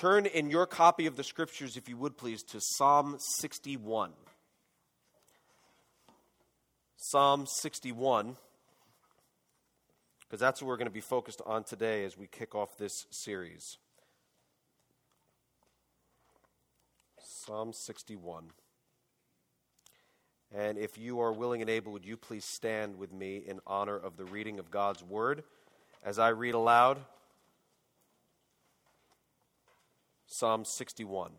Turn in your copy of the scriptures, if you would please, to Psalm 61. Psalm 61, because that's what we're going to be focused on today as we kick off this series. Psalm 61. And if you are willing and able, would you please stand with me in honor of the reading of God's word as I read aloud Psalm 61.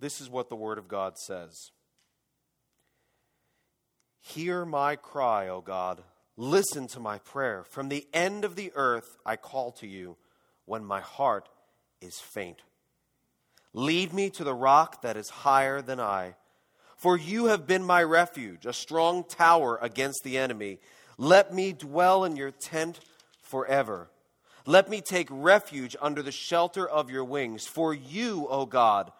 This is what the word of God says Hear my cry, O God. Listen to my prayer. From the end of the earth I call to you when my heart is faint. Lead me to the rock that is higher than I. For you have been my refuge, a strong tower against the enemy. Let me dwell in your tent forever. Let me take refuge under the shelter of your wings. For you, O God,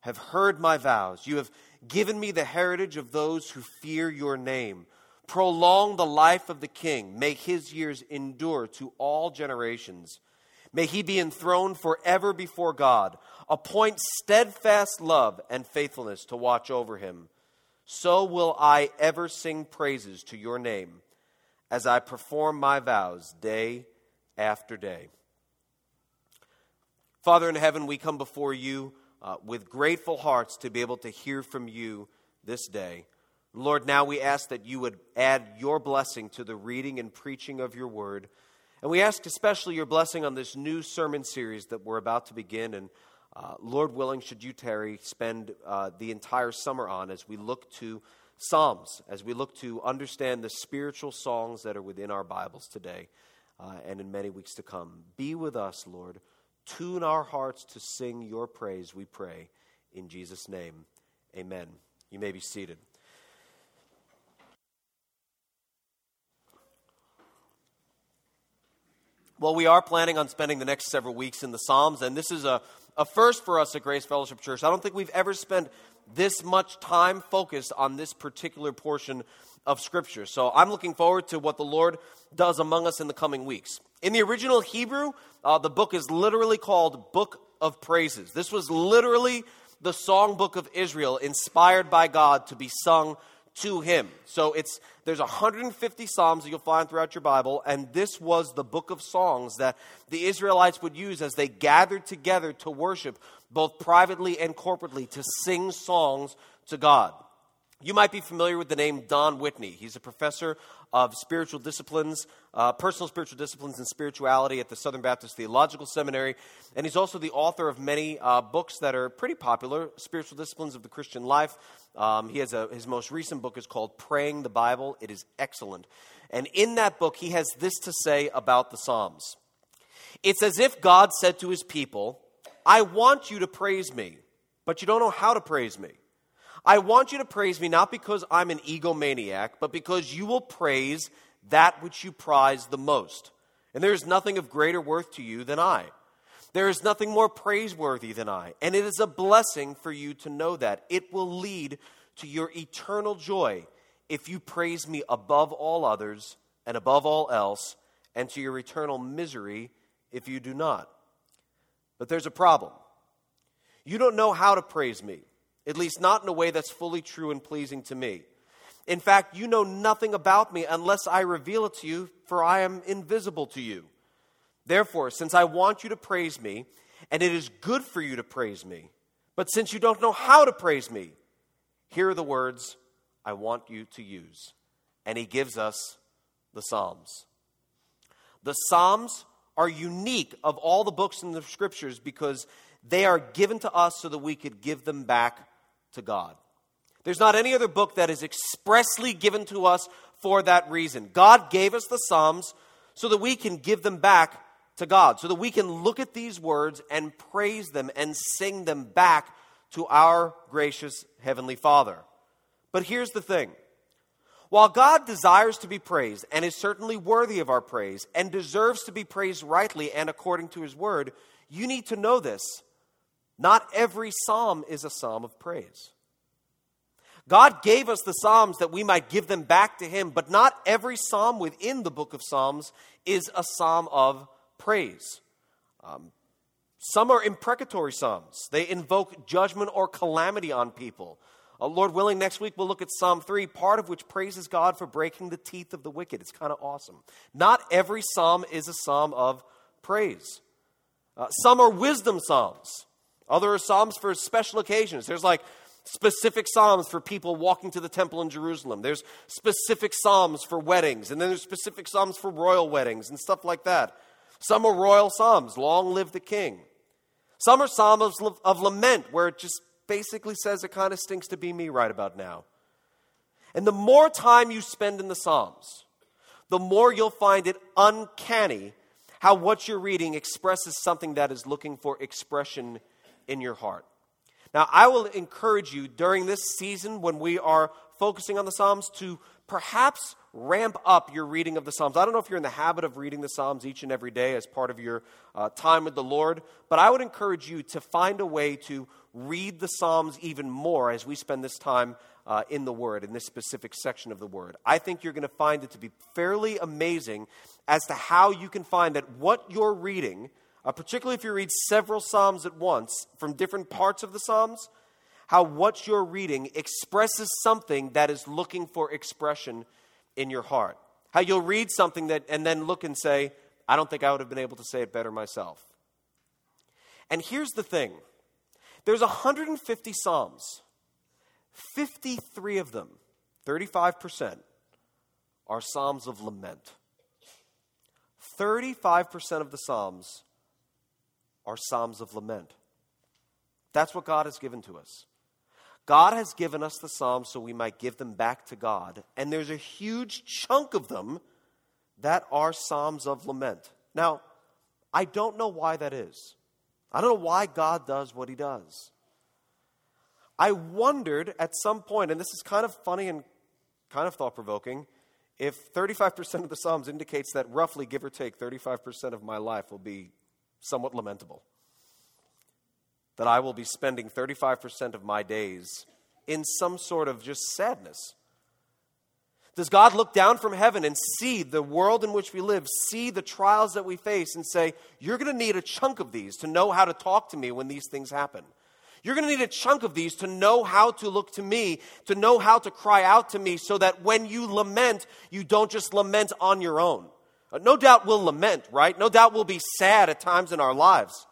have heard my vows. You have given me the heritage of those who fear your name. Prolong the life of the king. Make his years endure to all generations. May he be enthroned forever before God. Appoint steadfast love and faithfulness to watch over him. So will I ever sing praises to your name as I perform my vows day after day. Father in heaven, we come before you uh, with grateful hearts to be able to hear from you this day. Lord, now we ask that you would add your blessing to the reading and preaching of your word. And we ask especially your blessing on this new sermon series that we're about to begin. And uh, Lord willing, should you, tarry, spend uh, the entire summer on as we look to Psalms, as we look to understand the spiritual songs that are within our Bibles today uh, and in many weeks to come. Be with us, Lord. Tune our hearts to sing your praise, we pray. In Jesus' name, amen. You may be seated. Well, we are planning on spending the next several weeks in the Psalms, and this is a, a first for us at Grace Fellowship Church. I don't think we've ever spent this much time focused on this particular portion of Scripture. So I'm looking forward to what the Lord does among us in the coming weeks. In the original Hebrew, uh, the book is literally called Book of Praises. This was literally the songbook of Israel, inspired by God to be sung to Him. So it's there's 150 psalms that you'll find throughout your Bible, and this was the book of songs that the Israelites would use as they gathered together to worship, both privately and corporately, to sing songs to God. You might be familiar with the name Don Whitney. He's a professor of spiritual disciplines, uh, personal spiritual disciplines and spirituality at the Southern Baptist Theological Seminary. And he's also the author of many uh, books that are pretty popular Spiritual Disciplines of the Christian Life. Um, he has a, his most recent book is called Praying the Bible. It is excellent. And in that book, he has this to say about the Psalms It's as if God said to his people, I want you to praise me, but you don't know how to praise me. I want you to praise me not because I'm an egomaniac, but because you will praise that which you prize the most. And there is nothing of greater worth to you than I. There is nothing more praiseworthy than I. And it is a blessing for you to know that. It will lead to your eternal joy if you praise me above all others and above all else, and to your eternal misery if you do not. But there's a problem. You don't know how to praise me at least not in a way that's fully true and pleasing to me. In fact, you know nothing about me unless I reveal it to you, for I am invisible to you. Therefore, since I want you to praise me, and it is good for you to praise me, but since you don't know how to praise me, here are the words I want you to use. And he gives us the Psalms. The Psalms are unique of all the books in the scriptures because they are given to us so that we could give them back to God. There's not any other book that is expressly given to us for that reason. God gave us the Psalms so that we can give them back to God, so that we can look at these words and praise them and sing them back to our gracious Heavenly Father. But here's the thing while God desires to be praised and is certainly worthy of our praise and deserves to be praised rightly and according to His word, you need to know this not every psalm is a psalm of praise. God gave us the Psalms that we might give them back to Him, but not every psalm within the book of Psalms is a psalm of praise. Um, Some are imprecatory psalms, they invoke judgment or calamity on people. Uh, Lord willing, next week we'll look at Psalm 3, part of which praises God for breaking the teeth of the wicked. It's kind of awesome. Not every psalm is a psalm of praise. Uh, some are wisdom psalms, other are psalms for special occasions. There's like specific psalms for people walking to the temple in Jerusalem. There's specific psalms for weddings, and then there's specific psalms for royal weddings and stuff like that. Some are royal psalms, long live the king. Some are psalms of, of lament, where it just basically says it kind of stinks to be me right about now. And the more time you spend in the Psalms, the more you'll find it uncanny how what you're reading expresses something that is looking for expression in your heart. Now, I will encourage you during this season when we are focusing on the Psalms to perhaps ramp up your reading of the Psalms. I don't know if you're in the habit of reading the Psalms each and every day as part of your uh, time with the Lord, but I would encourage you to find a way to read the Psalms even more as we spend this time uh, in the Word, in this specific section of the Word. I think you're going to find it to be fairly amazing as to how you can find that what you're reading uh, particularly if you read several Psalms at once from different parts of the Psalms, how what you're reading expresses something that is looking for expression in your heart. How you'll read something that and then look and say, I don't think I would have been able to say it better myself. And here's the thing there's 150 Psalms, 53 of them, 35%, are Psalms of lament. 35% of the Psalms are psalms of lament. That's what God has given to us. God has given us the psalms so we might give them back to God. And there's a huge chunk of them that are psalms of lament. Now, I don't know why that is. I don't know why God does what he does. I wondered at some point, and this is kind of funny and kind of thought provoking, if 35% of the Psalms indicates that roughly, give or take, 35% of my life will be somewhat lamentable. That I will be spending 35% of my days in some sort of just sadness. Does God look down from heaven and see the world in which we live, see the trials that we face, and say, You're going to need a chunk of these to know how to talk to me when these things happen? You're going to need a chunk of these to know how to look to me, to know how to cry out to me, so that when you lament, you don't just lament on your own. Uh, no doubt we'll lament, right? No doubt we'll be sad at times in our lives.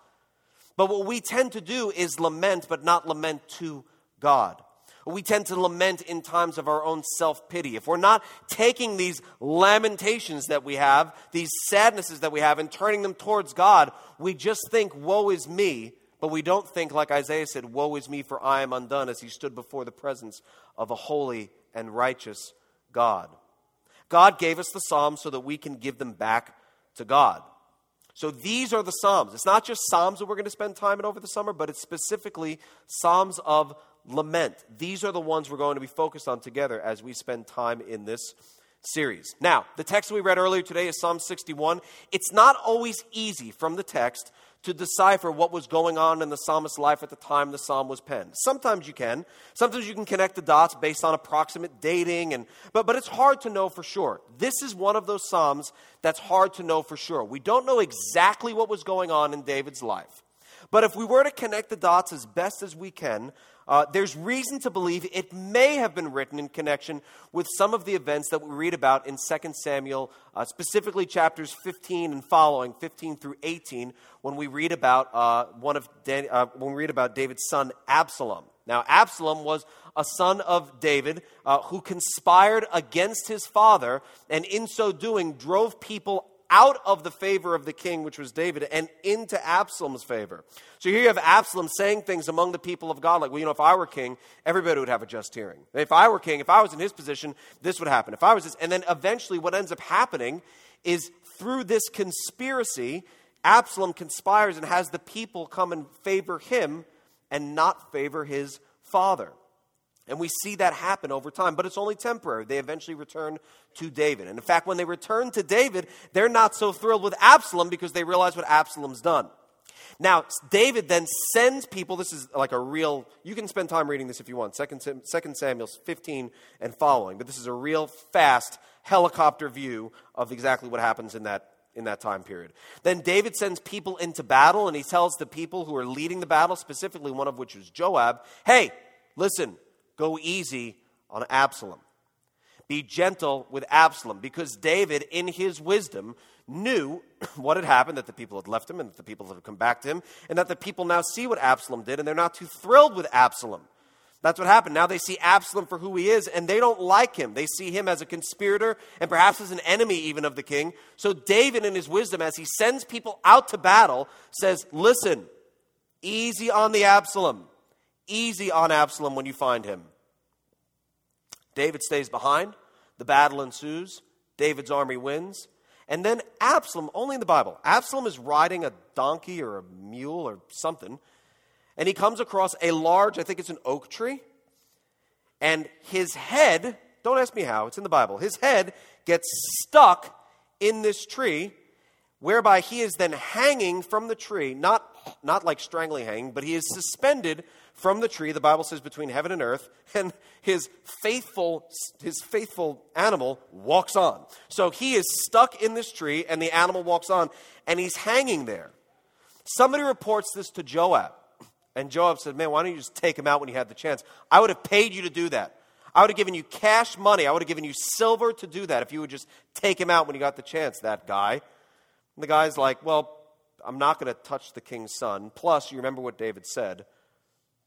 But what we tend to do is lament, but not lament to God. We tend to lament in times of our own self pity. If we're not taking these lamentations that we have, these sadnesses that we have, and turning them towards God, we just think, Woe is me, but we don't think, like Isaiah said, Woe is me, for I am undone, as he stood before the presence of a holy and righteous God. God gave us the Psalms so that we can give them back to God. So these are the Psalms. It's not just Psalms that we're going to spend time in over the summer, but it's specifically Psalms of lament. These are the ones we're going to be focused on together as we spend time in this series. Now, the text we read earlier today is Psalm 61. It's not always easy from the text to decipher what was going on in the psalmist's life at the time the psalm was penned. Sometimes you can. Sometimes you can connect the dots based on approximate dating, and, but, but it's hard to know for sure. This is one of those psalms that's hard to know for sure. We don't know exactly what was going on in David's life. But if we were to connect the dots as best as we can, uh, there's reason to believe it may have been written in connection with some of the events that we read about in 2 Samuel, uh, specifically chapters 15 and following, 15 through 18, when we read about uh, one of Dan- uh, when we read about David's son Absalom. Now, Absalom was a son of David uh, who conspired against his father, and in so doing, drove people out of the favor of the king, which was David, and into Absalom's favor. So here you have Absalom saying things among the people of God, like, well, you know, if I were king, everybody would have a just hearing. If I were king, if I was in his position, this would happen. If I was this, and then eventually what ends up happening is through this conspiracy, Absalom conspires and has the people come and favor him and not favor his father. And we see that happen over time, but it's only temporary. They eventually return to David. And in fact, when they return to David, they're not so thrilled with Absalom because they realize what Absalom's done. Now, David then sends people, this is like a real, you can spend time reading this if you want, 2 Samuel 15 and following, but this is a real fast helicopter view of exactly what happens in that in that time period. Then David sends people into battle, and he tells the people who are leading the battle, specifically one of which was Joab, hey, listen, go easy on Absalom. Be gentle with Absalom, because David, in his wisdom, knew what had happened, that the people had left him and that the people had come back to him, and that the people now see what Absalom did, and they're not too thrilled with Absalom. That's what happened. Now they see Absalom for who he is, and they don't like him. They see him as a conspirator and perhaps as an enemy even of the king. So David, in his wisdom, as he sends people out to battle, says, Listen, easy on the Absalom. Easy on Absalom when you find him. David stays behind. The battle ensues. David's army wins. And then Absalom, only in the Bible, Absalom is riding a donkey or a mule or something and he comes across a large, I think it's an oak tree, and his head, don't ask me how, it's in the Bible, his head gets stuck in this tree, whereby he is then hanging from the tree, not, not like strangling hanging, but he is suspended from the tree, the Bible says between heaven and earth, and his faithful, his faithful animal walks on. So he is stuck in this tree, and the animal walks on, and he's hanging there. Somebody reports this to Joab. And Joab said, Man, why don't you just take him out when you had the chance? I would have paid you to do that. I would have given you cash money. I would have given you silver to do that if you would just take him out when you got the chance, that guy. And the guy's like, Well, I'm not going to touch the king's son. Plus, you remember what David said.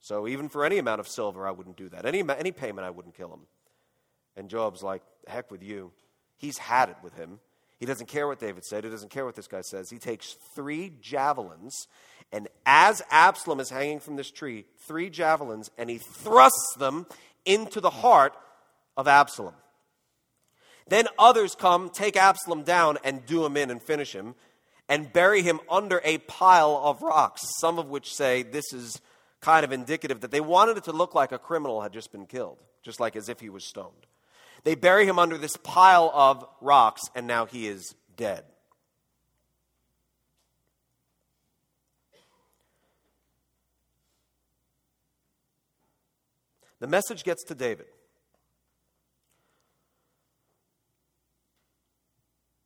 So even for any amount of silver, I wouldn't do that. Any, any payment, I wouldn't kill him. And Joab's like, Heck with you. He's had it with him. He doesn't care what David said. He doesn't care what this guy says. He takes three javelins, and as Absalom is hanging from this tree, three javelins, and he thrusts them into the heart of Absalom. Then others come, take Absalom down, and do him in and finish him, and bury him under a pile of rocks, some of which say this is kind of indicative that they wanted it to look like a criminal had just been killed, just like as if he was stoned. They bury him under this pile of rocks, and now he is dead. The message gets to David.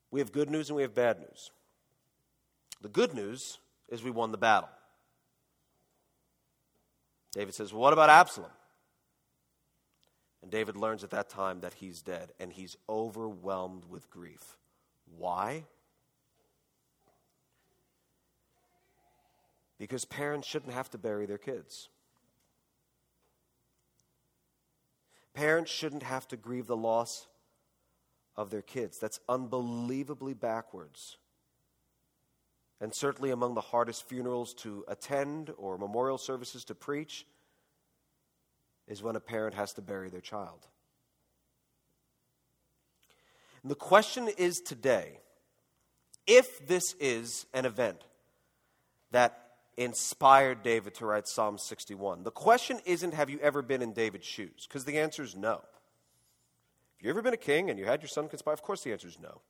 We have good news and we have bad news. The good news is we won the battle. David says, What about Absalom? And David learns at that time that he's dead, and he's overwhelmed with grief. Why? Because parents shouldn't have to bury their kids. Parents shouldn't have to grieve the loss of their kids. That's unbelievably backwards. And certainly among the hardest funerals to attend or memorial services to preach is when a parent has to bury their child. And the question is today if this is an event that inspired David to write Psalm 61, the question isn't have you ever been in David's shoes? Because the answer is no. Have you ever been a king and you had your son conspire? Of course the answer is no.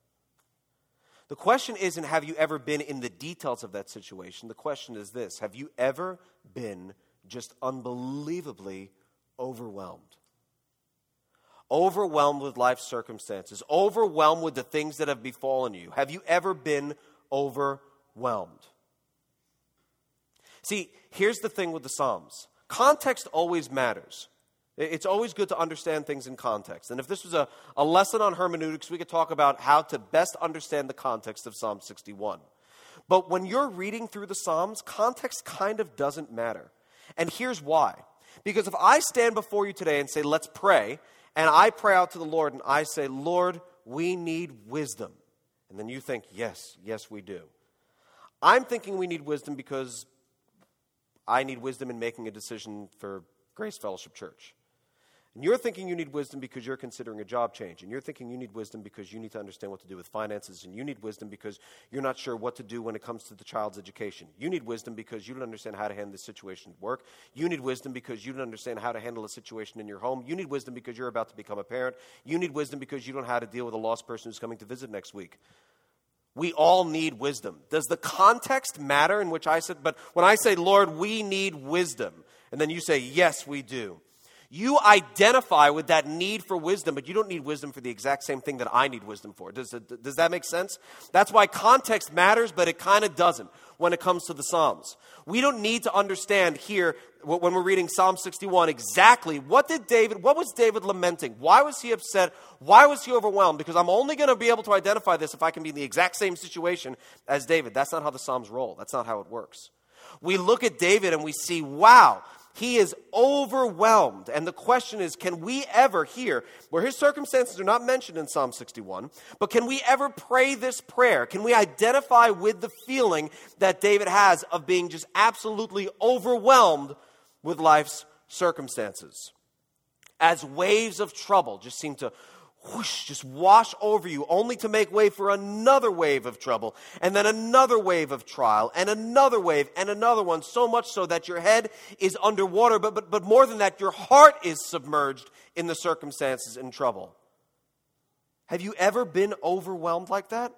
The question isn't have you ever been in the details of that situation? The question is this Have you ever been just unbelievably overwhelmed. Overwhelmed with life circumstances, overwhelmed with the things that have befallen you. Have you ever been overwhelmed? See, here's the thing with the Psalms context always matters. It's always good to understand things in context. And if this was a, a lesson on hermeneutics, we could talk about how to best understand the context of Psalm 61. But when you're reading through the Psalms, context kind of doesn't matter. And here's why. Because if I stand before you today and say, let's pray, and I pray out to the Lord and I say, Lord, we need wisdom. And then you think, yes, yes, we do. I'm thinking we need wisdom because I need wisdom in making a decision for Grace Fellowship Church. And you're thinking you need wisdom because you're considering a job change. And you're thinking you need wisdom because you need to understand what to do with finances. And you need wisdom because you're not sure what to do when it comes to the child's education. You need wisdom because you don't understand how to handle the situation at work. You need wisdom because you don't understand how to handle a situation in your home. You need wisdom because you're about to become a parent. You need wisdom because you don't know how to deal with a lost person who's coming to visit next week. We all need wisdom. Does the context matter in which I said, but when I say, Lord, we need wisdom, and then you say, yes, we do You identify with that need for wisdom, but you don't need wisdom for the exact same thing that I need wisdom for. Does, it, does that make sense? That's why context matters, but it kind of doesn't when it comes to the Psalms. We don't need to understand here when we're reading Psalm 61 exactly what did David, what was David lamenting? Why was he upset? Why was he overwhelmed? Because I'm only going to be able to identify this if I can be in the exact same situation as David. That's not how the Psalms roll. That's not how it works. We look at David and we see, wow, he is overwhelmed. And the question is can we ever hear, where his circumstances are not mentioned in Psalm 61, but can we ever pray this prayer? Can we identify with the feeling that David has of being just absolutely overwhelmed with life's circumstances? As waves of trouble just seem to whoosh, just wash over you, only to make way for another wave of trouble, and then another wave of trial, and another wave, and another one, so much so that your head is underwater, but, but, but more than that, your heart is submerged in the circumstances and trouble. Have you ever been overwhelmed like that?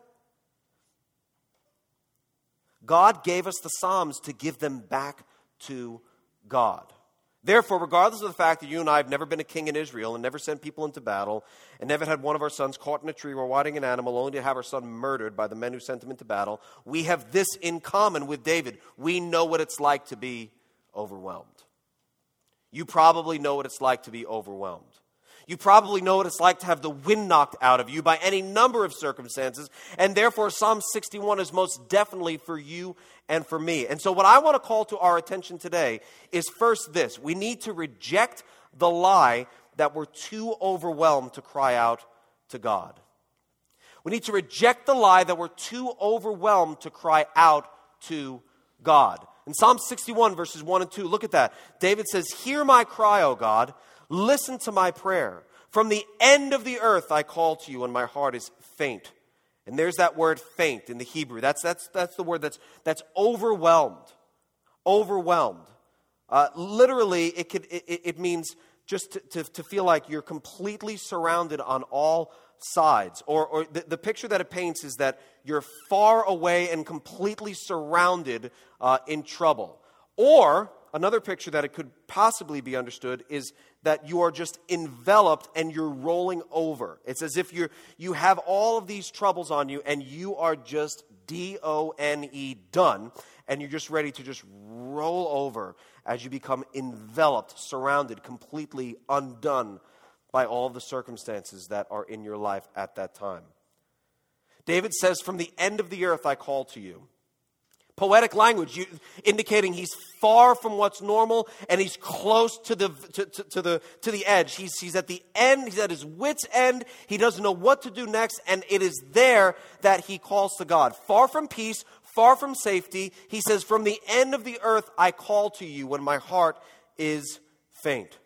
God gave us the Psalms to give them back to God. Therefore, regardless of the fact that you and I have never been a king in Israel and never sent people into battle and never had one of our sons caught in a tree or riding an animal only to have our son murdered by the men who sent him into battle, we have this in common with David. We know what it's like to be overwhelmed. You probably know what it's like to be overwhelmed. You probably know what it's like to have the wind knocked out of you by any number of circumstances, and therefore Psalm 61 is most definitely for you and for me. And so, what I want to call to our attention today is first this we need to reject the lie that we're too overwhelmed to cry out to God. We need to reject the lie that we're too overwhelmed to cry out to God. In Psalm 61, verses 1 and 2, look at that. David says, Hear my cry, O God. Listen to my prayer. From the end of the earth I call to you, and my heart is faint. And there's that word faint in the Hebrew. That's, that's, that's the word that's, that's overwhelmed. Overwhelmed. Uh, literally, it, could, it, it means just to, to, to, feel like you're completely surrounded on all sides. Or, or the, the, picture that it paints is that you're far away and completely surrounded uh, in trouble. Or another picture that it could possibly be understood is that you are just enveloped and you're rolling over. It's as if you're, you have all of these troubles on you and you are just D O N E done, and you're just ready to just roll over as you become enveloped, surrounded, completely undone by all the circumstances that are in your life at that time. David says, From the end of the earth I call to you poetic language you, indicating he's far from what's normal and he's close to the, to, to, to, the, to the edge. He's, he's at the end, he's at his wits' end. He doesn't know what to do next, and it is there that he calls to God. Far from peace, far from safety, he says, From the end of the earth I call to you when my heart is faint.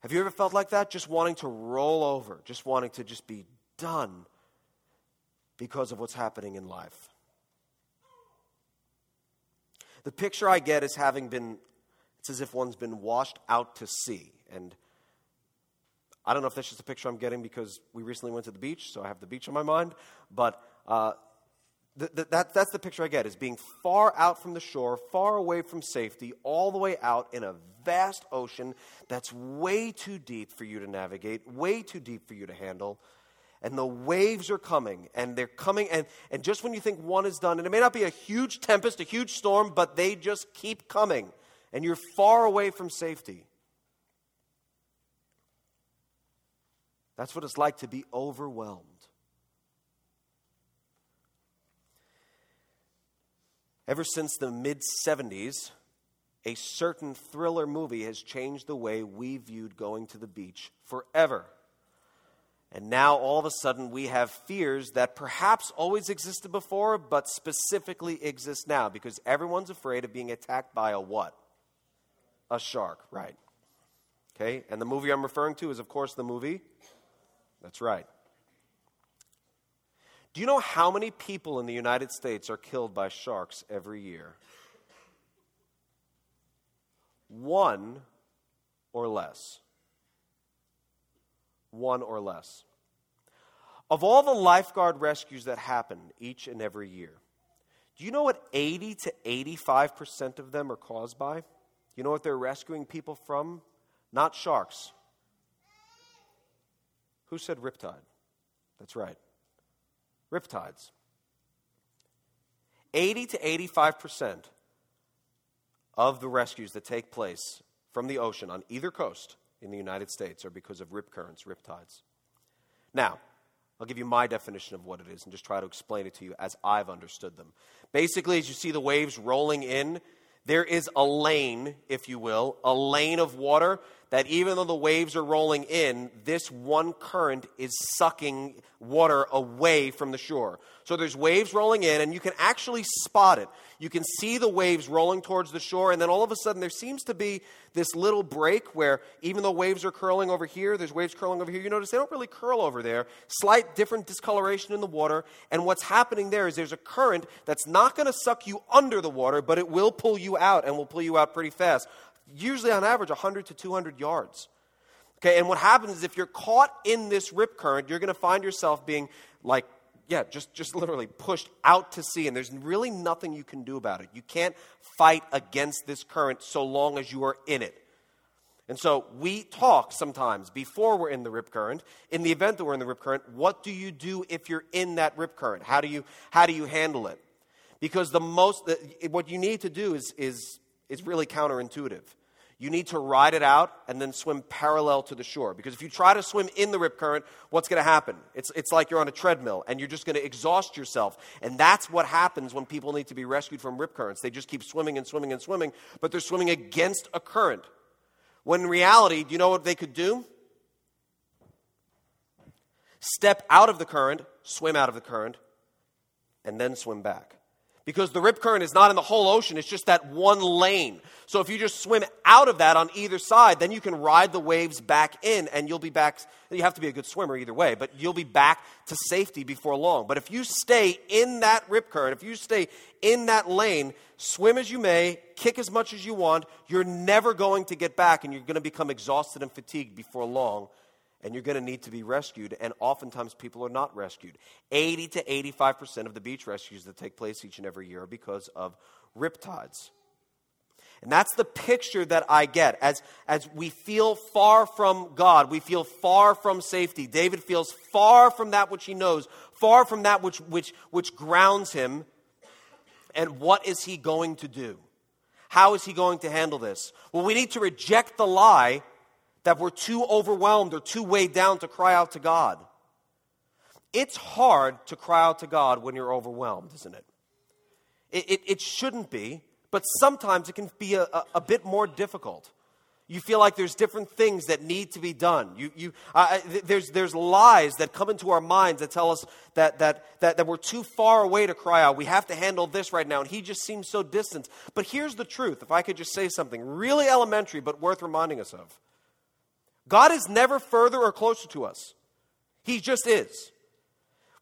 Have you ever felt like that? Just wanting to roll over, just wanting to just be done because of what's happening in life. The picture I get is having been, it's as if one's been washed out to sea. And I don't know if that's just a picture I'm getting because we recently went to the beach, so I have the beach on my mind. But uh, th- th- that, that's the picture I get, is being far out from the shore, far away from safety, all the way out in a vast ocean that's way too deep for you to navigate, way too deep for you to handle and the waves are coming and they're coming and, and just when you think one is done and it may not be a huge tempest a huge storm but they just keep coming and you're far away from safety. That's what it's like to be overwhelmed. Ever since the mid 70s a certain thriller movie has changed the way we viewed going to the beach forever and now all of a sudden we have fears that perhaps always existed before, but specifically exist now because everyone's afraid of being attacked by a what? A shark, right. Okay, and the movie I'm referring to is, of course, the movie. That's right. Do you know how many people in the United States are killed by sharks every year? One or less one or less. Of all the lifeguard rescues that happen each and every year, do you know what 80 to 85% of them are caused by? You know what they're rescuing people from? Not sharks. Who said riptide? That's right. Riptides. 80 to 85% of the rescues that take place from the ocean on either coast in the United States are because of rip currents, rip tides. Now, I'll give you my definition of what it is and just try to explain it to you as I've understood them. Basically, as you see the waves rolling in, there is a lane, if you will, a lane of water that even though the waves are rolling in, this one current is sucking water away from the shore. So there's waves rolling in, and you can actually spot it. You can see the waves rolling towards the shore, and then all of a sudden there seems to be this little break where even though waves are curling over here, there's waves curling over here. You notice they don't really curl over there. Slight different discoloration in the water, and what's happening there is there's a current that's not going to suck you under the water, but it will pull you out and will pull you out pretty fast usually on average 100 to 200 yards. Okay, and what happens is if you're caught in this rip current, you're going to find yourself being like, yeah, just, just literally pushed out to sea, and there's really nothing you can do about it. You can't fight against this current so long as you are in it. And so we talk sometimes before we're in the rip current. In the event that we're in the rip current, what do you do if you're in that rip current? How do you, how do you handle it? Because the most, what you need to do is, is, is really counterintuitive. You need to ride it out and then swim parallel to the shore. Because if you try to swim in the rip current, what's going to happen? It's, it's like you're on a treadmill and you're just going to exhaust yourself. And that's what happens when people need to be rescued from rip currents. They just keep swimming and swimming and swimming, but they're swimming against a current. When in reality, do you know what they could do? Step out of the current, swim out of the current, and then swim back because the rip current is not in the whole ocean, it's just that one lane. So if you just swim out of that on either side, then you can ride the waves back in and you'll be back. You have to be a good swimmer either way, but you'll be back to safety before long. But if you stay in that rip current, if you stay in that lane, swim as you may, kick as much as you want, you're never going to get back and you're going to become exhausted and fatigued before long and you're going to need to be rescued. And oftentimes, people are not rescued. 80 to 85% of the beach rescues that take place each and every year are because of riptides. And that's the picture that I get. As, as we feel far from God, we feel far from safety. David feels far from that which he knows, far from that which, which, which grounds him. And what is he going to do? How is he going to handle this? Well, we need to reject the lie that we're too overwhelmed or too weighed down to cry out to God. It's hard to cry out to God when you're overwhelmed, isn't it? It, it, it shouldn't be, but sometimes it can be a, a, a, bit more difficult. You feel like there's different things that need to be done. You, you, uh, there's, there's lies that come into our minds that tell us that, that, that, that we're too far away to cry out. We have to handle this right now, and He just seems so distant. But here's the truth if I could just say something really elementary, but worth reminding us of. God is never further or closer to us, He just is.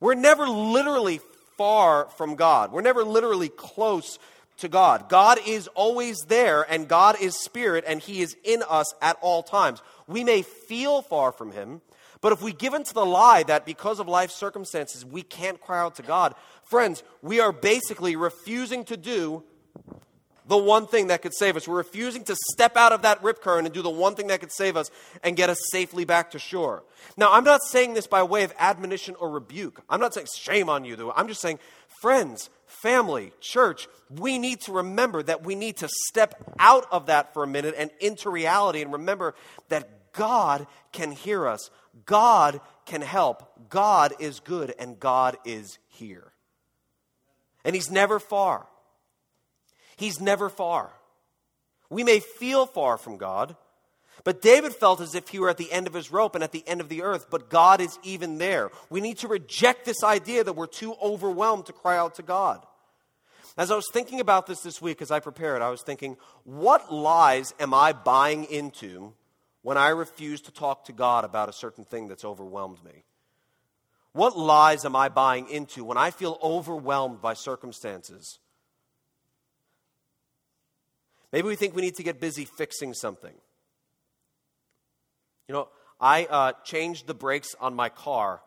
We're never literally far from God, we're never literally close to God. God is always there, and God is spirit, and He is in us at all times. We may feel far from Him, but if we give into the lie that because of life circumstances we can't cry out to God, friends, we are basically refusing to do the one thing that could save us. We're refusing to step out of that rip current and do the one thing that could save us and get us safely back to shore. Now, I'm not saying this by way of admonition or rebuke. I'm not saying shame on you, though. I'm just saying, friends, family, church, we need to remember that we need to step out of that for a minute and into reality and remember that God can hear us, God can help, God is good, and God is here. And He's never far. He's never far. We may feel far from God, but David felt as if he were at the end of his rope and at the end of the earth, but God is even there. We need to reject this idea that we're too overwhelmed to cry out to God. As I was thinking about this this week as I prepared, I was thinking, what lies am I buying into when I refuse to talk to God about a certain thing that's overwhelmed me? What lies am I buying into when I feel overwhelmed by circumstances? Maybe we think we need to get busy fixing something. You know, I uh, changed the brakes on my car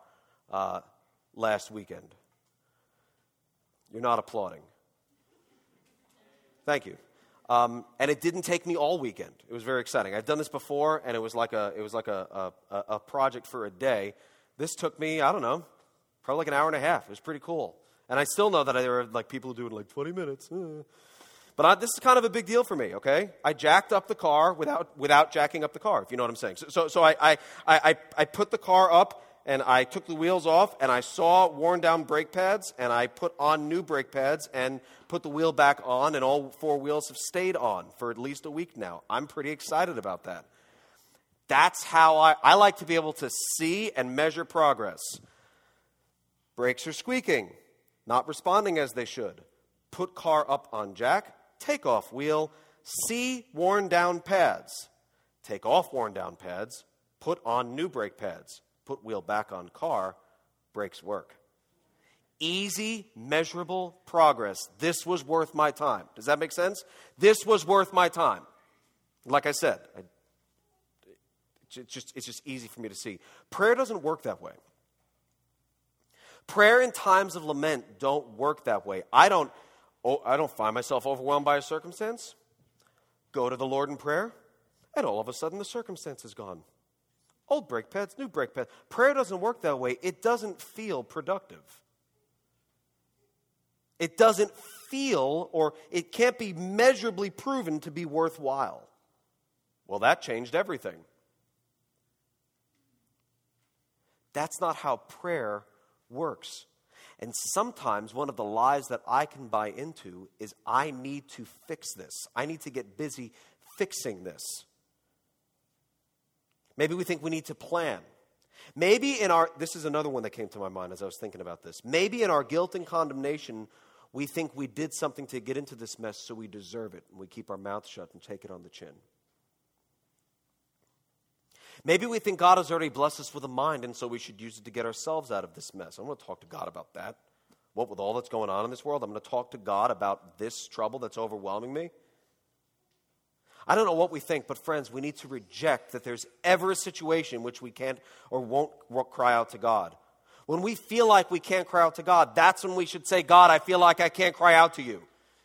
uh, last weekend. You're not applauding. Thank you. Um, and it didn't take me all weekend. It was very exciting. I've done this before, and it was like a, it was like a, a, a project for a day. This took me, I don't know, probably like an hour and a half. It was pretty cool. And I still know that there are like people who do it in like 20 minutes. But I, this is kind of a big deal for me, okay? I jacked up the car without, without jacking up the car, if you know what I'm saying. So, so, so I, I, I, I put the car up and I took the wheels off and I saw worn down brake pads and I put on new brake pads and put the wheel back on and all four wheels have stayed on for at least a week now. I'm pretty excited about that. That's how I, I like to be able to see and measure progress. Brakes are squeaking, not responding as they should. Put car up on jack, take off wheel, see worn down pads. Take off worn down pads, put on new brake pads put wheel back on car, brakes work. Easy, measurable progress. This was worth my time. Does that make sense? This was worth my time. Like I said, I, it's, just, it's just easy for me to see. Prayer doesn't work that way. Prayer in times of lament don't work that way. I don't, oh, I don't find myself overwhelmed by a circumstance. Go to the Lord in prayer, and all of a sudden the circumstance is gone. Old brake pads, new brake pads. Prayer doesn't work that way. It doesn't feel productive. It doesn't feel, or it can't be measurably proven to be worthwhile. Well, that changed everything. That's not how prayer works. And sometimes one of the lies that I can buy into is I need to fix this. I need to get busy fixing this. Maybe we think we need to plan. Maybe in our, this is another one that came to my mind as I was thinking about this. Maybe in our guilt and condemnation, we think we did something to get into this mess, so we deserve it, and we keep our mouth shut and take it on the chin. Maybe we think God has already blessed us with a mind, and so we should use it to get ourselves out of this mess. I'm going to talk to God about that. What with all that's going on in this world, I'm going to talk to God about this trouble that's overwhelming me. I don't know what we think, but friends, we need to reject that there's ever a situation in which we can't or won't cry out to God. When we feel like we can't cry out to God, that's when we should say, God, I feel like I can't cry out to you.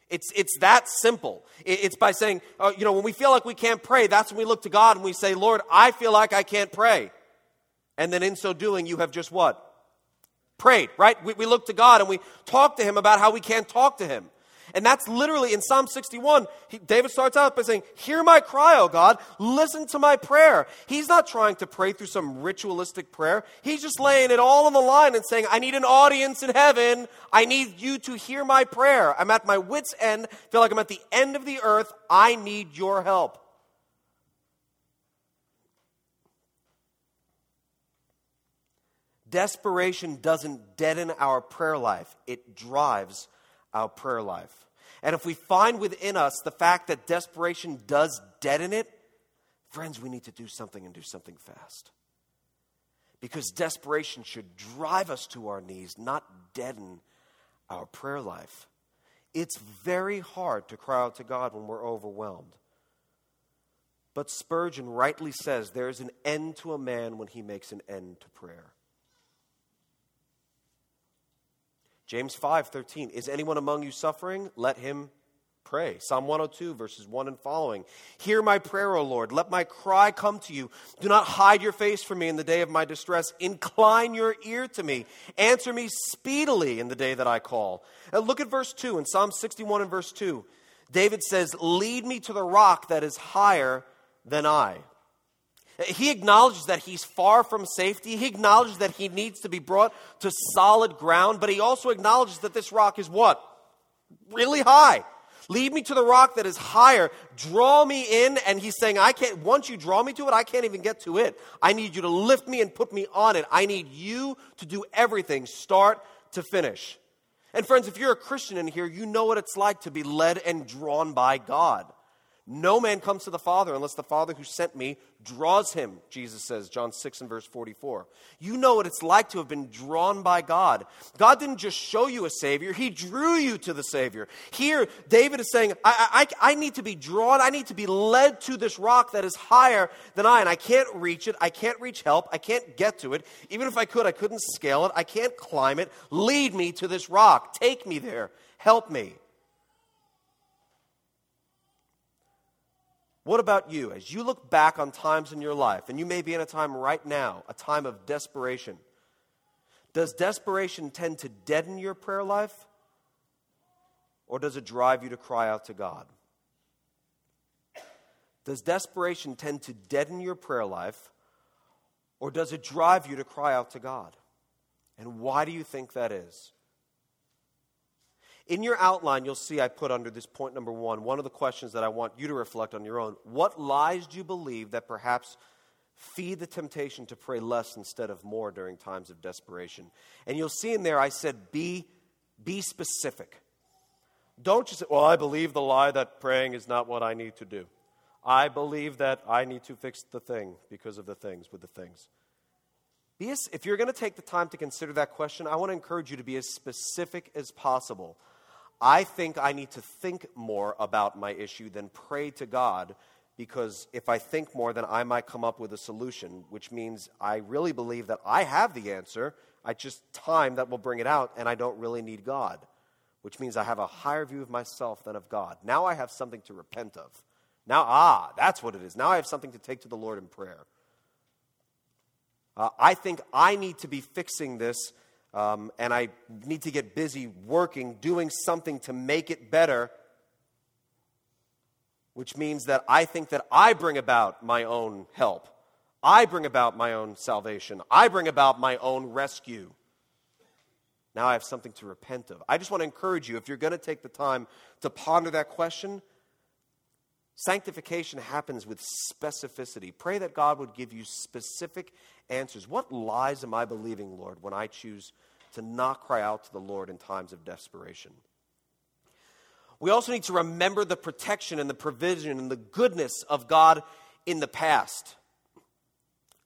It's, it's that simple. It's by saying, uh, you know, when we feel like we can't pray, that's when we look to God and we say, Lord, I feel like I can't pray. And then in so doing, you have just what? Prayed, right? We, we look to God and we talk to Him about how we can't talk to Him. And that's literally in Psalm 61. He, David starts out by saying, Hear my cry, O God. Listen to my prayer. He's not trying to pray through some ritualistic prayer. He's just laying it all on the line and saying, I need an audience in heaven. I need you to hear my prayer. I'm at my wits' end. feel like I'm at the end of the earth. I need your help. Desperation doesn't deaden our prayer life, it drives our prayer life. And if we find within us the fact that desperation does deaden it, friends, we need to do something and do something fast. Because desperation should drive us to our knees, not deaden our prayer life. It's very hard to cry out to God when we're overwhelmed. But Spurgeon rightly says there is an end to a man when he makes an end to prayer. James 5:13 Is anyone among you suffering? Let him pray. Psalm 102 verses 1 and following. Hear my prayer, O Lord. Let my cry come to you. Do not hide your face from me in the day of my distress. Incline your ear to me. Answer me speedily in the day that I call. And look at verse 2 in Psalm 61 and verse 2. David says, "Lead me to the rock that is higher than I." He acknowledges that he's far from safety. He acknowledges that he needs to be brought to solid ground, but he also acknowledges that this rock is what? Really high. Lead me to the rock that is higher. Draw me in. And he's saying, I can't, once you draw me to it, I can't even get to it. I need you to lift me and put me on it. I need you to do everything, start to finish. And friends, if you're a Christian in here, you know what it's like to be led and drawn by God. No man comes to the Father unless the Father who sent me draws him, Jesus says, John 6 and verse 44. You know what it's like to have been drawn by God. God didn't just show you a Savior, He drew you to the Savior. Here, David is saying, I, I, I need to be drawn, I need to be led to this rock that is higher than I, and I can't reach it, I can't reach help, I can't get to it. Even if I could, I couldn't scale it, I can't climb it. Lead me to this rock, take me there, help me. What about you? As you look back on times in your life, and you may be in a time right now, a time of desperation, does desperation tend to deaden your prayer life? Or does it drive you to cry out to God? Does desperation tend to deaden your prayer life? Or does it drive you to cry out to God? And why do you think that is? In your outline, you'll see I put under this point number one one of the questions that I want you to reflect on your own. What lies do you believe that perhaps feed the temptation to pray less instead of more during times of desperation? And you'll see in there I said, be, be specific. Don't just say, well, I believe the lie that praying is not what I need to do. I believe that I need to fix the thing because of the things with the things. Be as, if you're going to take the time to consider that question, I want to encourage you to be as specific as possible. I think I need to think more about my issue than pray to God because if I think more, then I might come up with a solution, which means I really believe that I have the answer. I just time that will bring it out, and I don't really need God, which means I have a higher view of myself than of God. Now I have something to repent of. Now, ah, that's what it is. Now I have something to take to the Lord in prayer. Uh, I think I need to be fixing this um, and I need to get busy working, doing something to make it better, which means that I think that I bring about my own help. I bring about my own salvation. I bring about my own rescue. Now I have something to repent of. I just want to encourage you if you're going to take the time to ponder that question, sanctification happens with specificity. Pray that God would give you specific answers. What lies am I believing, Lord, when I choose to not cry out to the Lord in times of desperation? We also need to remember the protection and the provision and the goodness of God in the past.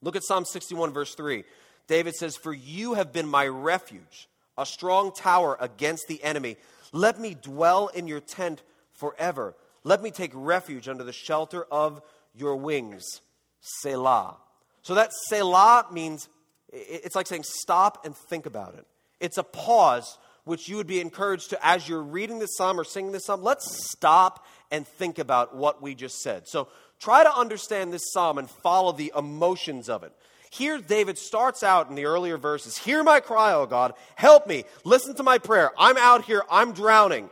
Look at Psalm 61, verse 3. David says, For you have been my refuge, a strong tower against the enemy. Let me dwell in your tent forever. Let me take refuge under the shelter of your wings. Selah. So that Selah means it's like saying stop and think about it. It's a pause which you would be encouraged to, as you're reading this psalm or singing this psalm, let's stop and think about what we just said. So try to understand this psalm and follow the emotions of it. Here, David starts out in the earlier verses Hear my cry, O God, help me, listen to my prayer. I'm out here, I'm drowning.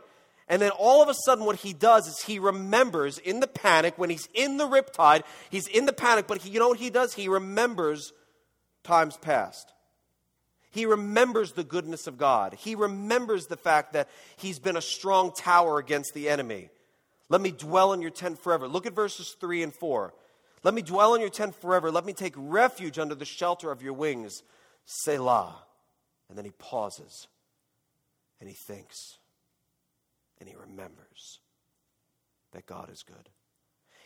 And then all of a sudden, what he does is he remembers in the panic, when he's in the riptide, he's in the panic, but he, you know what he does? He remembers times past. He remembers the goodness of God. He remembers the fact that he's been a strong tower against the enemy. Let me dwell in your tent forever. Look at verses 3 and 4. Let me dwell in your tent forever. Let me take refuge under the shelter of your wings. Selah. And then he pauses and he thinks and he remembers that God is good.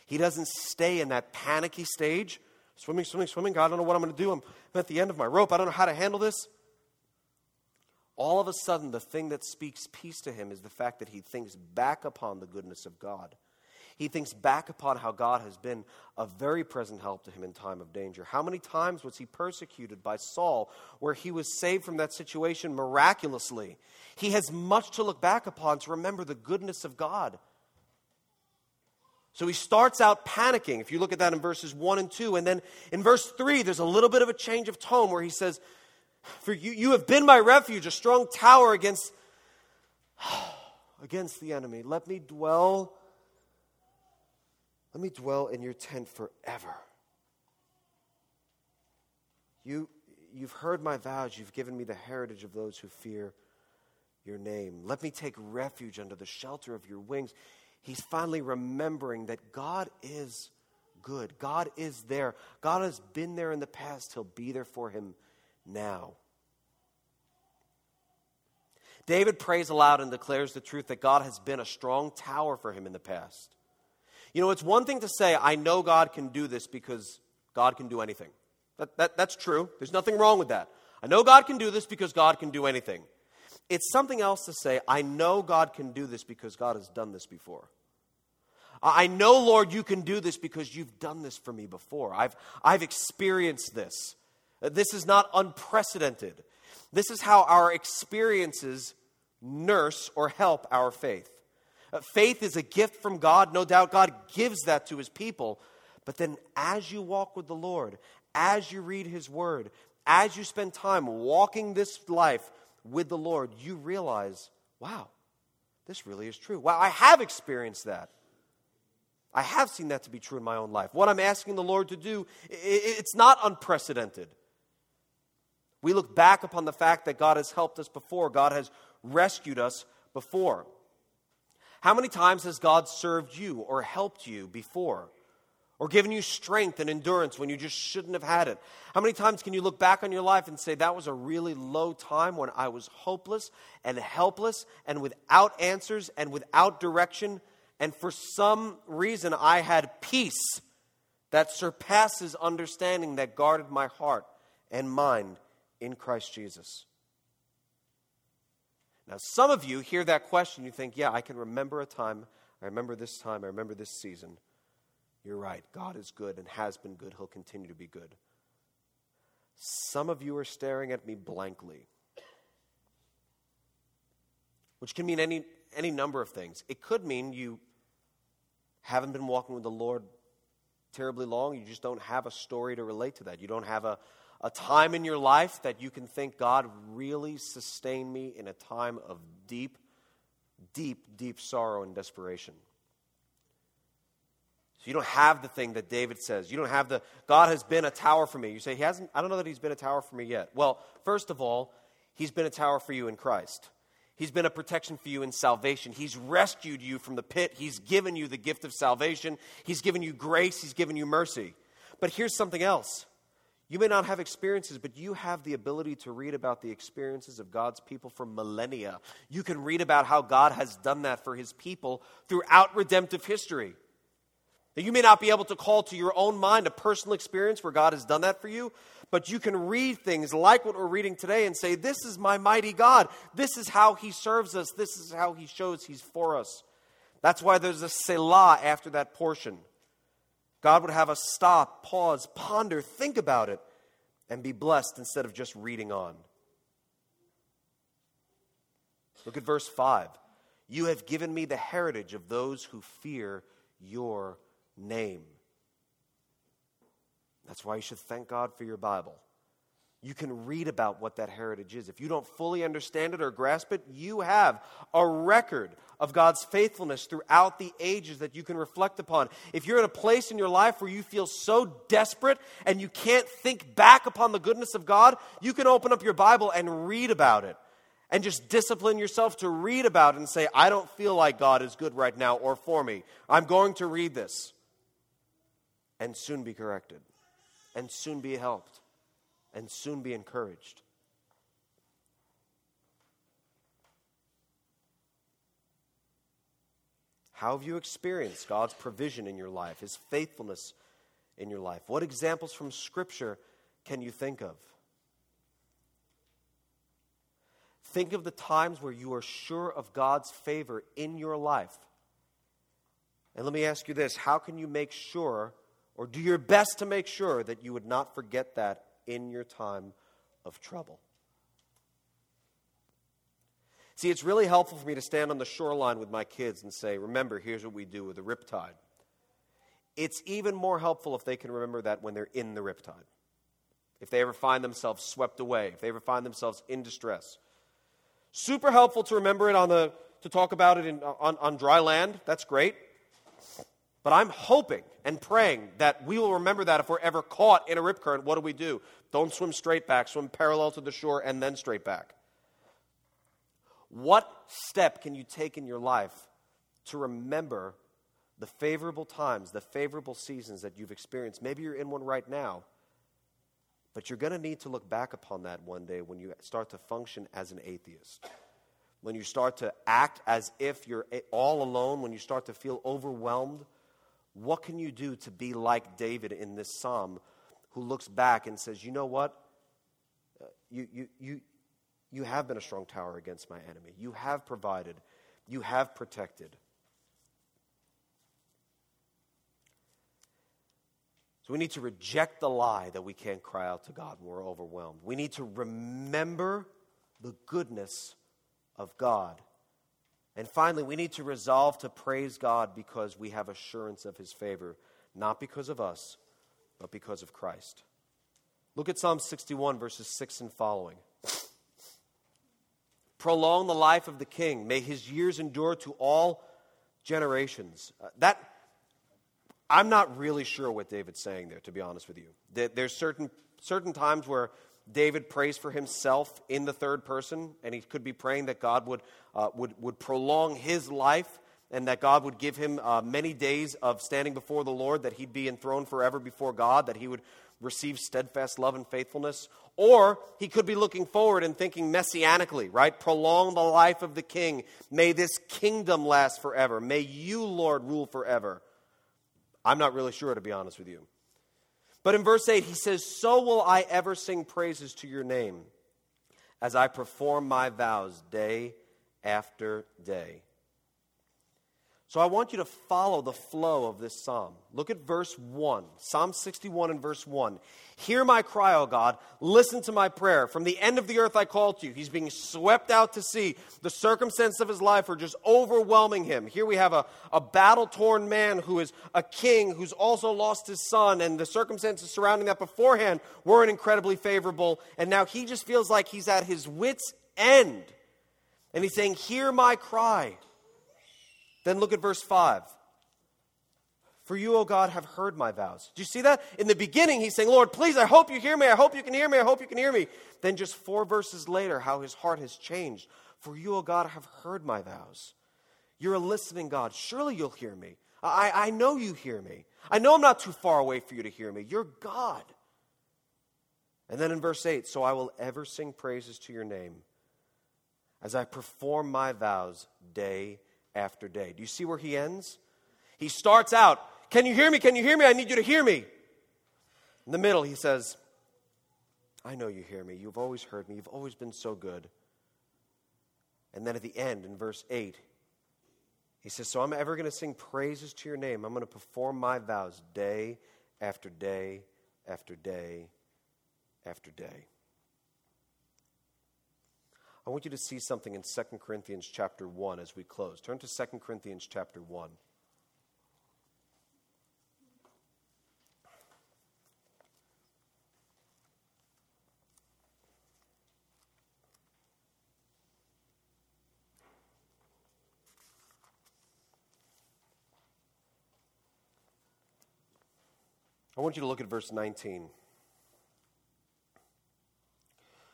He doesn't stay in that panicky stage swimming, swimming, swimming. God, I don't know what I'm going to do. I'm at the end of my rope. I don't know how to handle this. All of a sudden, the thing that speaks peace to him is the fact that he thinks back upon the goodness of God. He thinks back upon how God has been a very present help to him in time of danger. How many times was he persecuted by Saul where he was saved from that situation miraculously? He has much to look back upon to remember the goodness of God. So he starts out panicking. If you look at that in verses 1 and 2, and then in verse 3, there's a little bit of a change of tone where he says, For you, you have been my refuge, a strong tower against, against the enemy. Let me dwell, let me dwell in your tent forever. You, you've heard my vows, you've given me the heritage of those who fear your name. Let me take refuge under the shelter of your wings he's finally remembering that God is good. God is there. God has been there in the past. He'll be there for him now. David prays aloud and declares the truth that God has been a strong tower for him in the past. You know, it's one thing to say, I know God can do this because God can do anything. That, that, that's true. There's nothing wrong with that. I know God can do this because God can do anything. It's something else to say, I know God can do this because God has done this before. I know, Lord, you can do this because you've done this for me before. I've, I've experienced this. This is not unprecedented. This is how our experiences nurse or help our faith. Uh, faith is a gift from God. No doubt God gives that to his people. But then as you walk with the Lord, as you read his word, as you spend time walking this life with the Lord, you realize, wow, this really is true. Wow, I have experienced that. I have seen that to be true in my own life. What I'm asking the Lord to do, it's not unprecedented. We look back upon the fact that God has helped us before, God has rescued us before. How many times has God served you or helped you before? Or given you strength and endurance when you just shouldn't have had it? How many times can you look back on your life and say, that was a really low time when I was hopeless and helpless and without answers and without direction? And for some reason, I had peace that surpasses understanding that guarded my heart and mind in Christ Jesus. Now, some of you hear that question, you think, yeah, I can remember a time, I remember this time, I remember this season. You're right, God is good and has been good, He'll continue to be good. Some of you are staring at me blankly, which can mean any, any number of things. It could mean you haven't been walking with the Lord terribly long, you just don't have a story to relate to that. You don't have a, a time in your life that you can think God really sustained me in a time of deep, deep, deep sorrow and desperation. So you don't have the thing that David says. You don't have the God has been a tower for me. You say he hasn't I don't know that he's been a tower for me yet. Well, first of all, he's been a tower for you in Christ. He's been a protection for you in salvation. He's rescued you from the pit. He's given you the gift of salvation. He's given you grace. He's given you mercy. But here's something else you may not have experiences, but you have the ability to read about the experiences of God's people for millennia. You can read about how God has done that for his people throughout redemptive history. Now, you may not be able to call to your own mind a personal experience where God has done that for you, but you can read things like what we're reading today and say, This is my mighty God. This is how he serves us. This is how he shows he's for us. That's why there's a Selah after that portion. God would have us stop, pause, ponder, think about it, and be blessed instead of just reading on. Look at verse 5. You have given me the heritage of those who fear your name. That's why you should thank God for your Bible you can read about what that heritage is. If you don't fully understand it or grasp it, you have a record of God's faithfulness throughout the ages that you can reflect upon. If you're in a place in your life where you feel so desperate and you can't think back upon the goodness of God, you can open up your Bible and read about it. And just discipline yourself to read about it and say, I don't feel like God is good right now or for me. I'm going to read this. And soon be corrected. And soon be helped and soon be encouraged. How have you experienced God's provision in your life, His faithfulness in your life? What examples from Scripture can you think of? Think of the times where you are sure of God's favor in your life. And let me ask you this how can you make sure, or do your best to make sure, that you would not forget that in your time of trouble. See, it's really helpful for me to stand on the shoreline with my kids and say, Remember, here's what we do with the riptide. It's even more helpful if they can remember that when they're in the riptide. If they ever find themselves swept away, if they ever find themselves in distress. Super helpful to remember it on the, to talk about it in, on, on dry land. That's great. But I'm hoping and praying that we will remember that if we're ever caught in a rip current, what do we do? Don't swim straight back, swim parallel to the shore and then straight back. What step can you take in your life to remember the favorable times, the favorable seasons that you've experienced? Maybe you're in one right now, but you're going to need to look back upon that one day when you start to function as an atheist. When you start to act as if you're all alone, when you start to feel overwhelmed what can you do to be like David in this psalm who looks back and says, You know what? Uh, you, you, you, you have been a strong tower against my enemy. You have provided. You have protected. So we need to reject the lie that we can't cry out to God when we're overwhelmed. We need to remember the goodness of God And finally, we need to resolve to praise God because we have assurance of his favor, not because of us, but because of Christ. Look at Psalm 61, verses 6 and following. Prolong the life of the king. May his years endure to all generations. Uh, that I'm not really sure what David's saying there, to be honest with you. There's certain, certain times where David prays for himself in the third person, and he could be praying that God would, uh, would, would prolong his life and that God would give him uh, many days of standing before the Lord, that he'd be enthroned forever before God, that he would receive steadfast love and faithfulness. Or he could be looking forward and thinking messianically, right? Prolong the life of the king. May this kingdom last forever. May you, Lord, rule forever. I'm not really sure, to be honest with you. But in verse 8, he says, So will I ever sing praises to your name as I perform my vows day after day. So I want you to follow the flow of this psalm. Look at verse 1, Psalm 61 and verse 1. Hear my cry, O God. Listen to my prayer. From the end of the earth I call to you. He's being swept out to sea. The circumstances of his life are just overwhelming him. Here we have a, a battle torn man who is a king who's also lost his son, and the circumstances surrounding that beforehand weren't incredibly favorable. And now he just feels like he's at his wits' end. And he's saying, Hear my cry. Then look at verse 5. For you, O God, have heard my vows. Do you see that? In the beginning, he's saying, Lord, please, I hope you hear me. I hope you can hear me. I hope you can hear me. Then, just four verses later, how his heart has changed. For you, O God, have heard my vows. You're a listening God. Surely you'll hear me. I, I know you hear me. I know I'm not too far away for you to hear me. You're God. And then in verse 8, so I will ever sing praises to your name as I perform my vows day after day. Do you see where he ends? He starts out, Can you hear me? Can you hear me? I need you to hear me. In the middle, he says, I know you hear me. You've always heard me. You've always been so good. And then at the end, in verse 8, he says, So I'm ever going to sing praises to your name. I'm going to perform my vows day after day after day after day. I want you to see something in 2 Corinthians chapter 1 as we close. Turn to 2 Corinthians chapter 1. I want you to look at verse 19.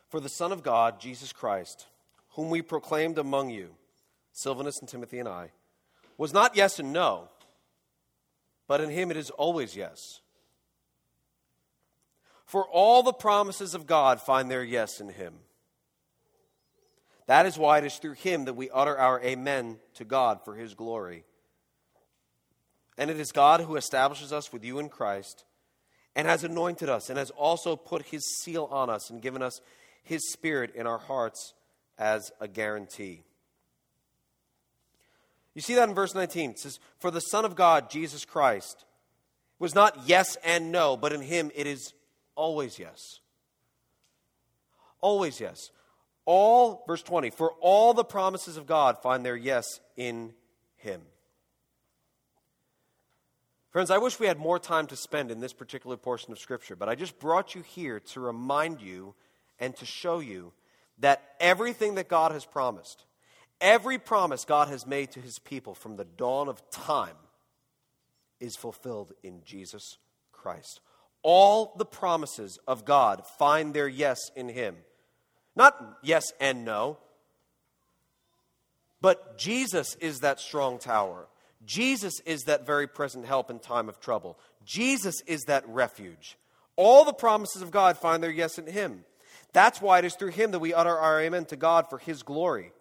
For the Son of God, Jesus Christ, whom we proclaimed among you, Silvanus and Timothy and I, was not yes and no, but in him it is always yes. For all the promises of God find their yes in him. That is why it is through him that we utter our amen to God for his glory. And it is God who establishes us with you in Christ and has anointed us and has also put his seal on us and given us his Spirit in our hearts as a guarantee. You see that in verse 19. It says, For the Son of God, Jesus Christ, was not yes and no, but in him it is always yes. Always yes. All, verse 20, for all the promises of God find their yes in him. Friends, I wish we had more time to spend in this particular portion of Scripture, but I just brought you here to remind you and to show you that everything that God has promised, every promise God has made to his people from the dawn of time, is fulfilled in Jesus Christ. All the promises of God find their yes in him. Not yes and no, but Jesus is that strong tower. Jesus is that very present help in time of trouble. Jesus is that refuge. All the promises of God find their yes in him. That's why it is through him that we utter our amen to God for his glory.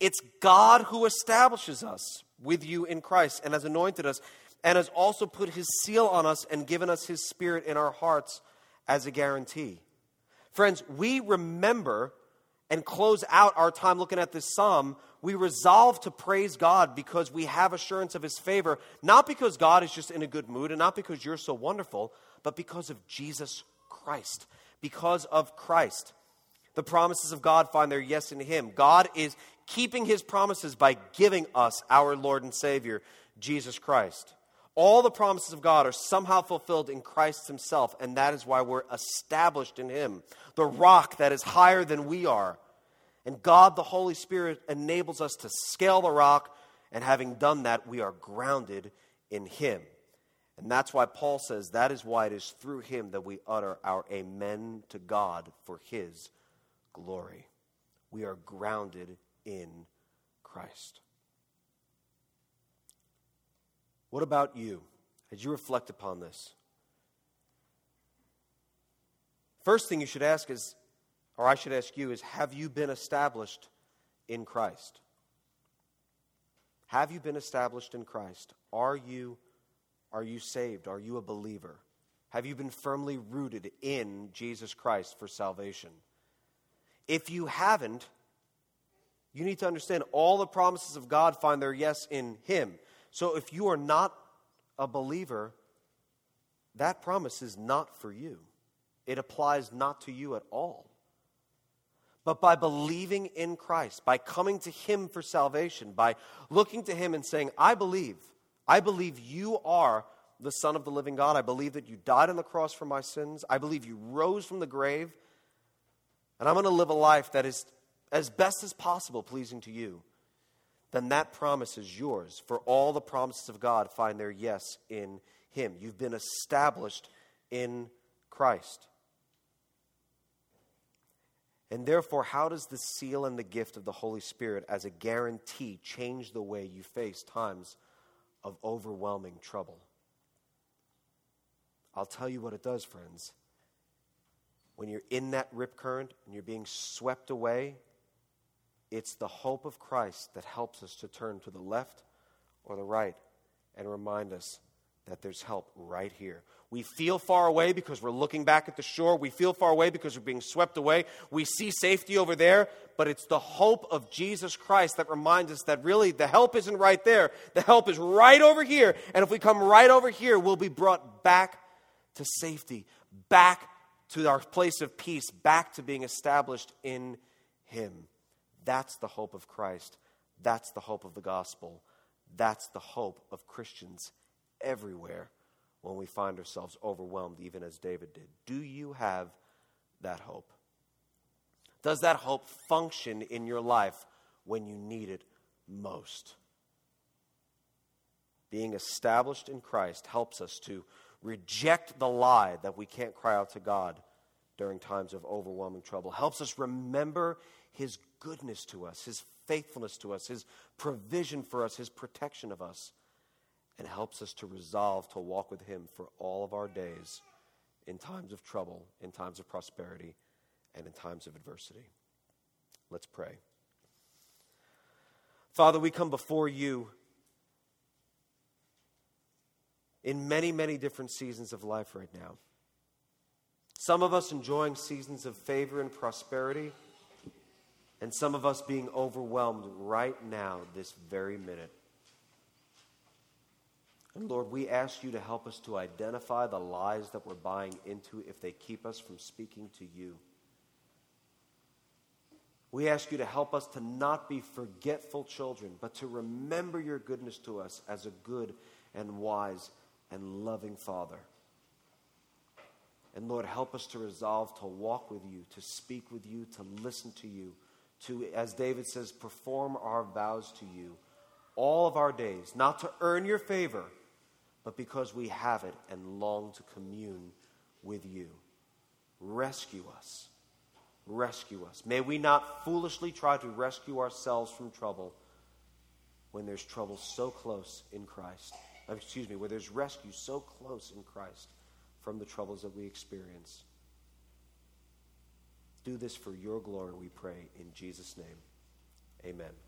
It's God who establishes us with you in Christ and has anointed us and has also put his seal on us and given us his spirit in our hearts as a guarantee. Friends, we remember and close out our time looking at this psalm. We resolve to praise God because we have assurance of his favor, not because God is just in a good mood and not because you're so wonderful, but because of Jesus Christ because of Christ. The promises of God find their yes in Him. God is keeping his promises by giving us our Lord and Savior, Jesus Christ. All the promises of God are somehow fulfilled in Christ himself, and that is why we're established in him, the rock that is higher than we are. And God, the Holy Spirit, enables us to scale the rock, and having done that, we are grounded in him. And that's why Paul says that is why it is through him that we utter our amen to God for his glory. We are grounded in Christ. What about you as you reflect upon this? First thing you should ask is, or I should ask you, is have you been established in Christ? Have you been established in Christ? Are you are you saved? Are you a believer? Have you been firmly rooted in Jesus Christ for salvation? If you haven't, you need to understand all the promises of God find their yes in Him. So if you are not a believer, that promise is not for you. It applies not to you at all. But by believing in Christ, by coming to Him for salvation, by looking to Him and saying, I believe, I believe you are the Son of the living God. I believe that you died on the cross for my sins. I believe you rose from the grave. And I'm going to live a life that is, as best as possible, pleasing to you. Then that promise is yours. For all the promises of God find their yes in Him. You've been established in Christ. And therefore, how does the seal and the gift of the Holy Spirit as a guarantee change the way you face times of overwhelming trouble. I'll tell you what it does, friends. When you're in that rip current and you're being swept away, it's the hope of Christ that helps us to turn to the left or the right and remind us that there's help right here. We feel far away because we're looking back at the shore. We feel far away because we're being swept away. We see safety over there, but it's the hope of Jesus Christ that reminds us that really the help isn't right there. The help is right over here. And if we come right over here, we'll be brought back to safety, back to our place of peace, back to being established in Him. That's the hope of Christ. That's the hope of the gospel. That's the hope of Christians everywhere when we find ourselves overwhelmed, even as David did. Do you have that hope? Does that hope function in your life when you need it most? Being established in Christ helps us to reject the lie that we can't cry out to God during times of overwhelming trouble. Helps us remember His goodness to us, His faithfulness to us, His provision for us, His protection of us and helps us to resolve to walk with Him for all of our days in times of trouble, in times of prosperity, and in times of adversity. Let's pray. Father, we come before you in many, many different seasons of life right now. Some of us enjoying seasons of favor and prosperity, and some of us being overwhelmed right now, this very minute. And Lord, we ask you to help us to identify the lies that we're buying into if they keep us from speaking to you. We ask you to help us to not be forgetful children, but to remember your goodness to us as a good and wise and loving Father. And Lord, help us to resolve to walk with you, to speak with you, to listen to you, to, as David says, perform our vows to you all of our days, not to earn your favor but because we have it and long to commune with you. Rescue us. Rescue us. May we not foolishly try to rescue ourselves from trouble when there's trouble so close in Christ. Uh, excuse me, where there's rescue so close in Christ from the troubles that we experience. Do this for your glory, we pray, in Jesus' name. Amen.